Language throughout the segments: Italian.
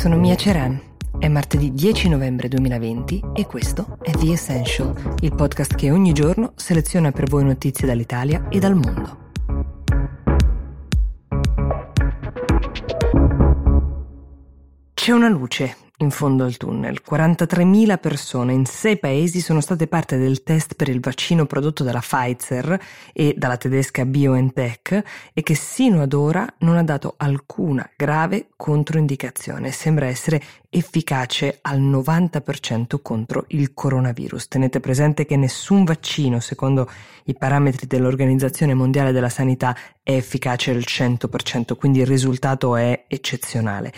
sono Mia Ceran. È martedì 10 novembre 2020 e questo è The Essential, il podcast che ogni giorno seleziona per voi notizie dall'Italia e dal mondo. C'è una luce in fondo al tunnel. 43.000 persone in sei paesi sono state parte del test per il vaccino prodotto dalla Pfizer e dalla tedesca BioNTech e che sino ad ora non ha dato alcuna grave controindicazione. Sembra essere efficace al 90% contro il coronavirus. Tenete presente che nessun vaccino, secondo i parametri dell'Organizzazione Mondiale della Sanità, è efficace al 100%, quindi il risultato è eccezionale.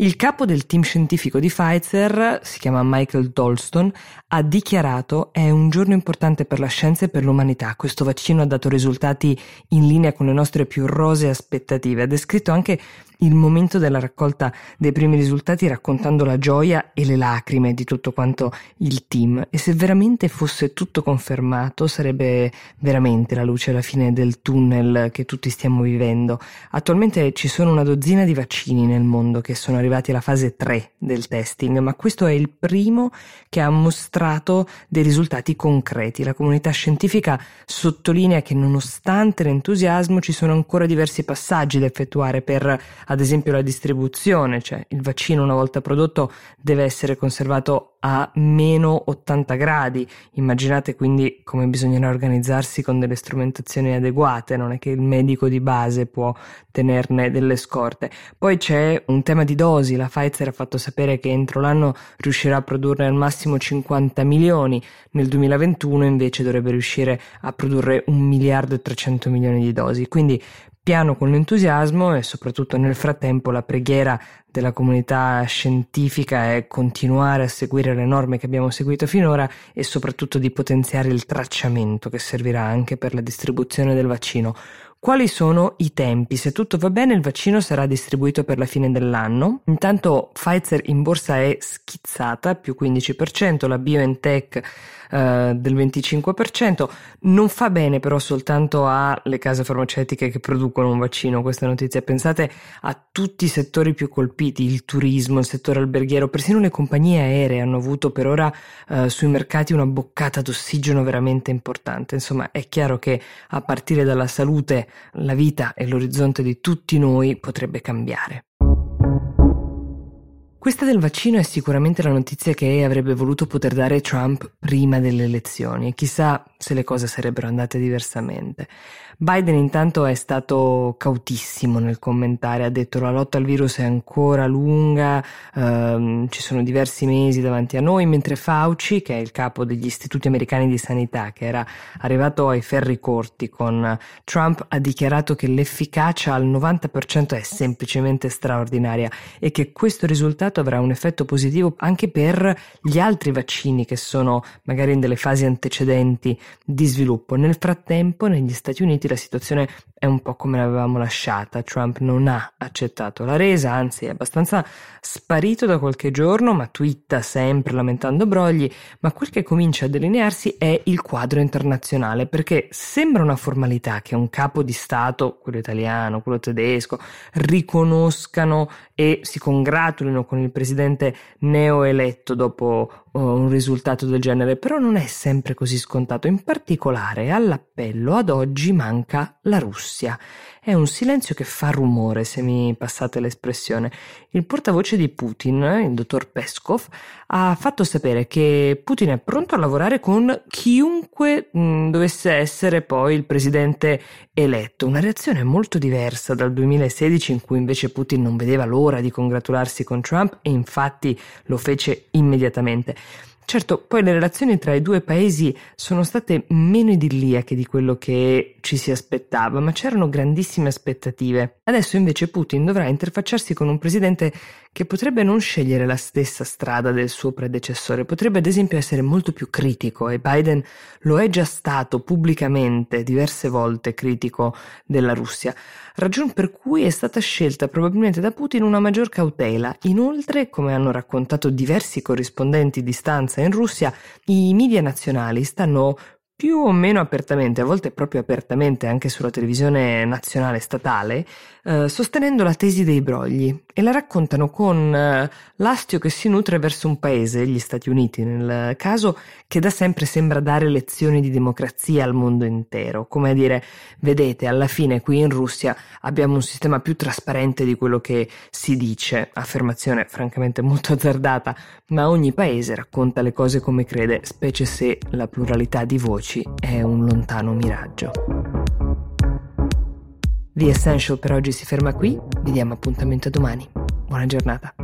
Il capo del team scientifico di Pfizer, si chiama Michael Dolston, ha dichiarato è un giorno importante per la scienza e per l'umanità. Questo vaccino ha dato risultati in linea con le nostre più rosee aspettative. Ha descritto anche il momento della raccolta dei primi risultati raccontando la gioia e le lacrime di tutto quanto il team e se veramente fosse tutto confermato sarebbe veramente la luce alla fine del tunnel che tutti stiamo vivendo. Attualmente ci sono una dozzina di vaccini nel mondo che sono arrivati alla fase 3 del testing, ma questo è il primo che ha mostrato dei risultati concreti. La comunità scientifica sottolinea che nonostante l'entusiasmo ci sono ancora diversi passaggi da effettuare per ad esempio la distribuzione, cioè il vaccino una volta prodotto deve essere conservato a meno 80 gradi. Immaginate quindi come bisognerà organizzarsi con delle strumentazioni adeguate, non è che il medico di base può tenerne delle scorte. Poi c'è un tema di dosi, la Pfizer ha fatto sapere che entro l'anno riuscirà a produrre al massimo 50 milioni, nel 2021 invece dovrebbe riuscire a produrre 1 miliardo e 300 milioni di dosi. Quindi piano con l'entusiasmo e soprattutto nel frattempo la preghiera della comunità scientifica è continuare a seguire le norme che abbiamo seguito finora e soprattutto di potenziare il tracciamento che servirà anche per la distribuzione del vaccino. Quali sono i tempi? Se tutto va bene il vaccino sarà distribuito per la fine dell'anno. Intanto Pfizer in borsa è schizzata, più 15%, la BioNTech eh, del 25%. Non fa bene però soltanto alle case farmaceutiche che producono un vaccino questa notizia. Pensate a tutti i settori più colpiti, il turismo, il settore alberghiero, persino le compagnie aeree hanno avuto per ora eh, sui mercati una boccata d'ossigeno veramente importante. Insomma, è chiaro che a partire dalla salute la vita e l'orizzonte di tutti noi potrebbe cambiare. Questa del vaccino è sicuramente la notizia che avrebbe voluto poter dare Trump prima delle elezioni. Chissà se le cose sarebbero andate diversamente. Biden intanto è stato cautissimo nel commentare, ha detto la lotta al virus è ancora lunga, ehm, ci sono diversi mesi davanti a noi, mentre Fauci, che è il capo degli istituti americani di sanità, che era arrivato ai ferri corti con Trump, ha dichiarato che l'efficacia al 90% è semplicemente straordinaria e che questo risultato avrà un effetto positivo anche per gli altri vaccini che sono magari in delle fasi antecedenti di sviluppo. Nel frattempo negli Stati Uniti la situazione è un po' come l'avevamo lasciata. Trump non ha accettato la resa, anzi è abbastanza sparito da qualche giorno, ma twitta sempre lamentando brogli, ma quel che comincia a delinearsi è il quadro internazionale, perché sembra una formalità che un capo di Stato, quello italiano, quello tedesco, riconoscano e si congratulino con il presidente neoeletto dopo un risultato del genere, però non è sempre così scontato. In particolare all'appello ad oggi manca la Russia. È un silenzio che fa rumore, se mi passate l'espressione. Il portavoce di Putin, il dottor Peskov, ha fatto sapere che Putin è pronto a lavorare con chiunque mh, dovesse essere poi il presidente eletto. Una reazione molto diversa dal 2016 in cui invece Putin non vedeva l'ora di congratularsi con Trump e infatti lo fece immediatamente. Certo, poi le relazioni tra i due paesi sono state meno idilliache di quello che ci si aspettava, ma c'erano grandissime aspettative. Adesso invece Putin dovrà interfacciarsi con un presidente che potrebbe non scegliere la stessa strada del suo predecessore, potrebbe ad esempio essere molto più critico e Biden lo è già stato pubblicamente diverse volte critico della Russia, ragion per cui è stata scelta probabilmente da Putin una maggior cautela. Inoltre, come hanno raccontato diversi corrispondenti di stanza in Russia, i media nazionali stanno più o meno apertamente, a volte proprio apertamente anche sulla televisione nazionale statale, eh, sostenendo la tesi dei brogli e la raccontano con eh, l'astio che si nutre verso un paese, gli Stati Uniti nel caso, che da sempre sembra dare lezioni di democrazia al mondo intero, come a dire, vedete, alla fine qui in Russia abbiamo un sistema più trasparente di quello che si dice, affermazione francamente molto azzardata, ma ogni paese racconta le cose come crede, specie se la pluralità di voci è un lontano miraggio. The Essential per oggi si ferma qui, vi diamo appuntamento domani. Buona giornata.